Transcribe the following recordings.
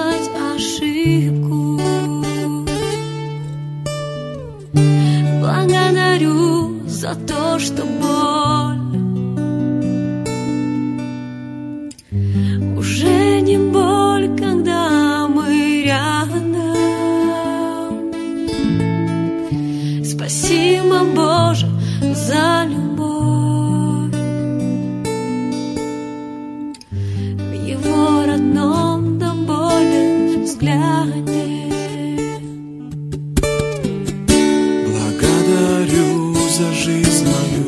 сделать ошибку. Благодарю за то, что боль уже не боль, когда мы рядом. Спасибо, Боже, за любовь. За жизнь мою,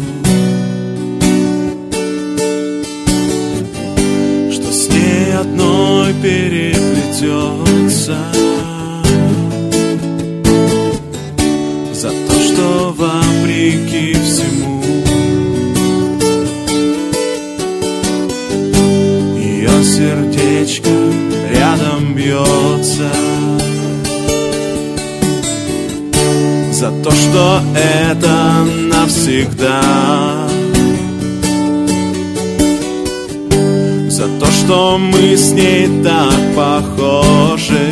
что с ней одной переплетется. За то, что вопреки всему ее сердечко рядом бьется. За то, что это навсегда. За то, что мы с ней так похожи.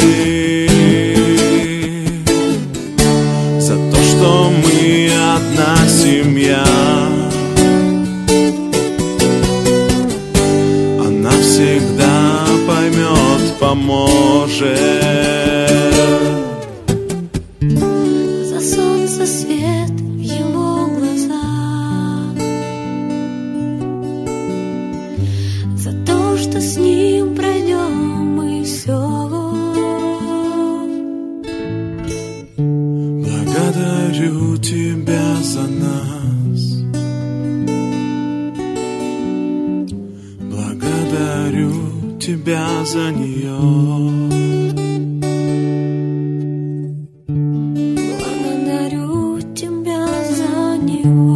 За то, что мы одна семья. что с ним пройдем мы все. Благодарю тебя за нас. Благодарю тебя за нее. Благодарю тебя за нее.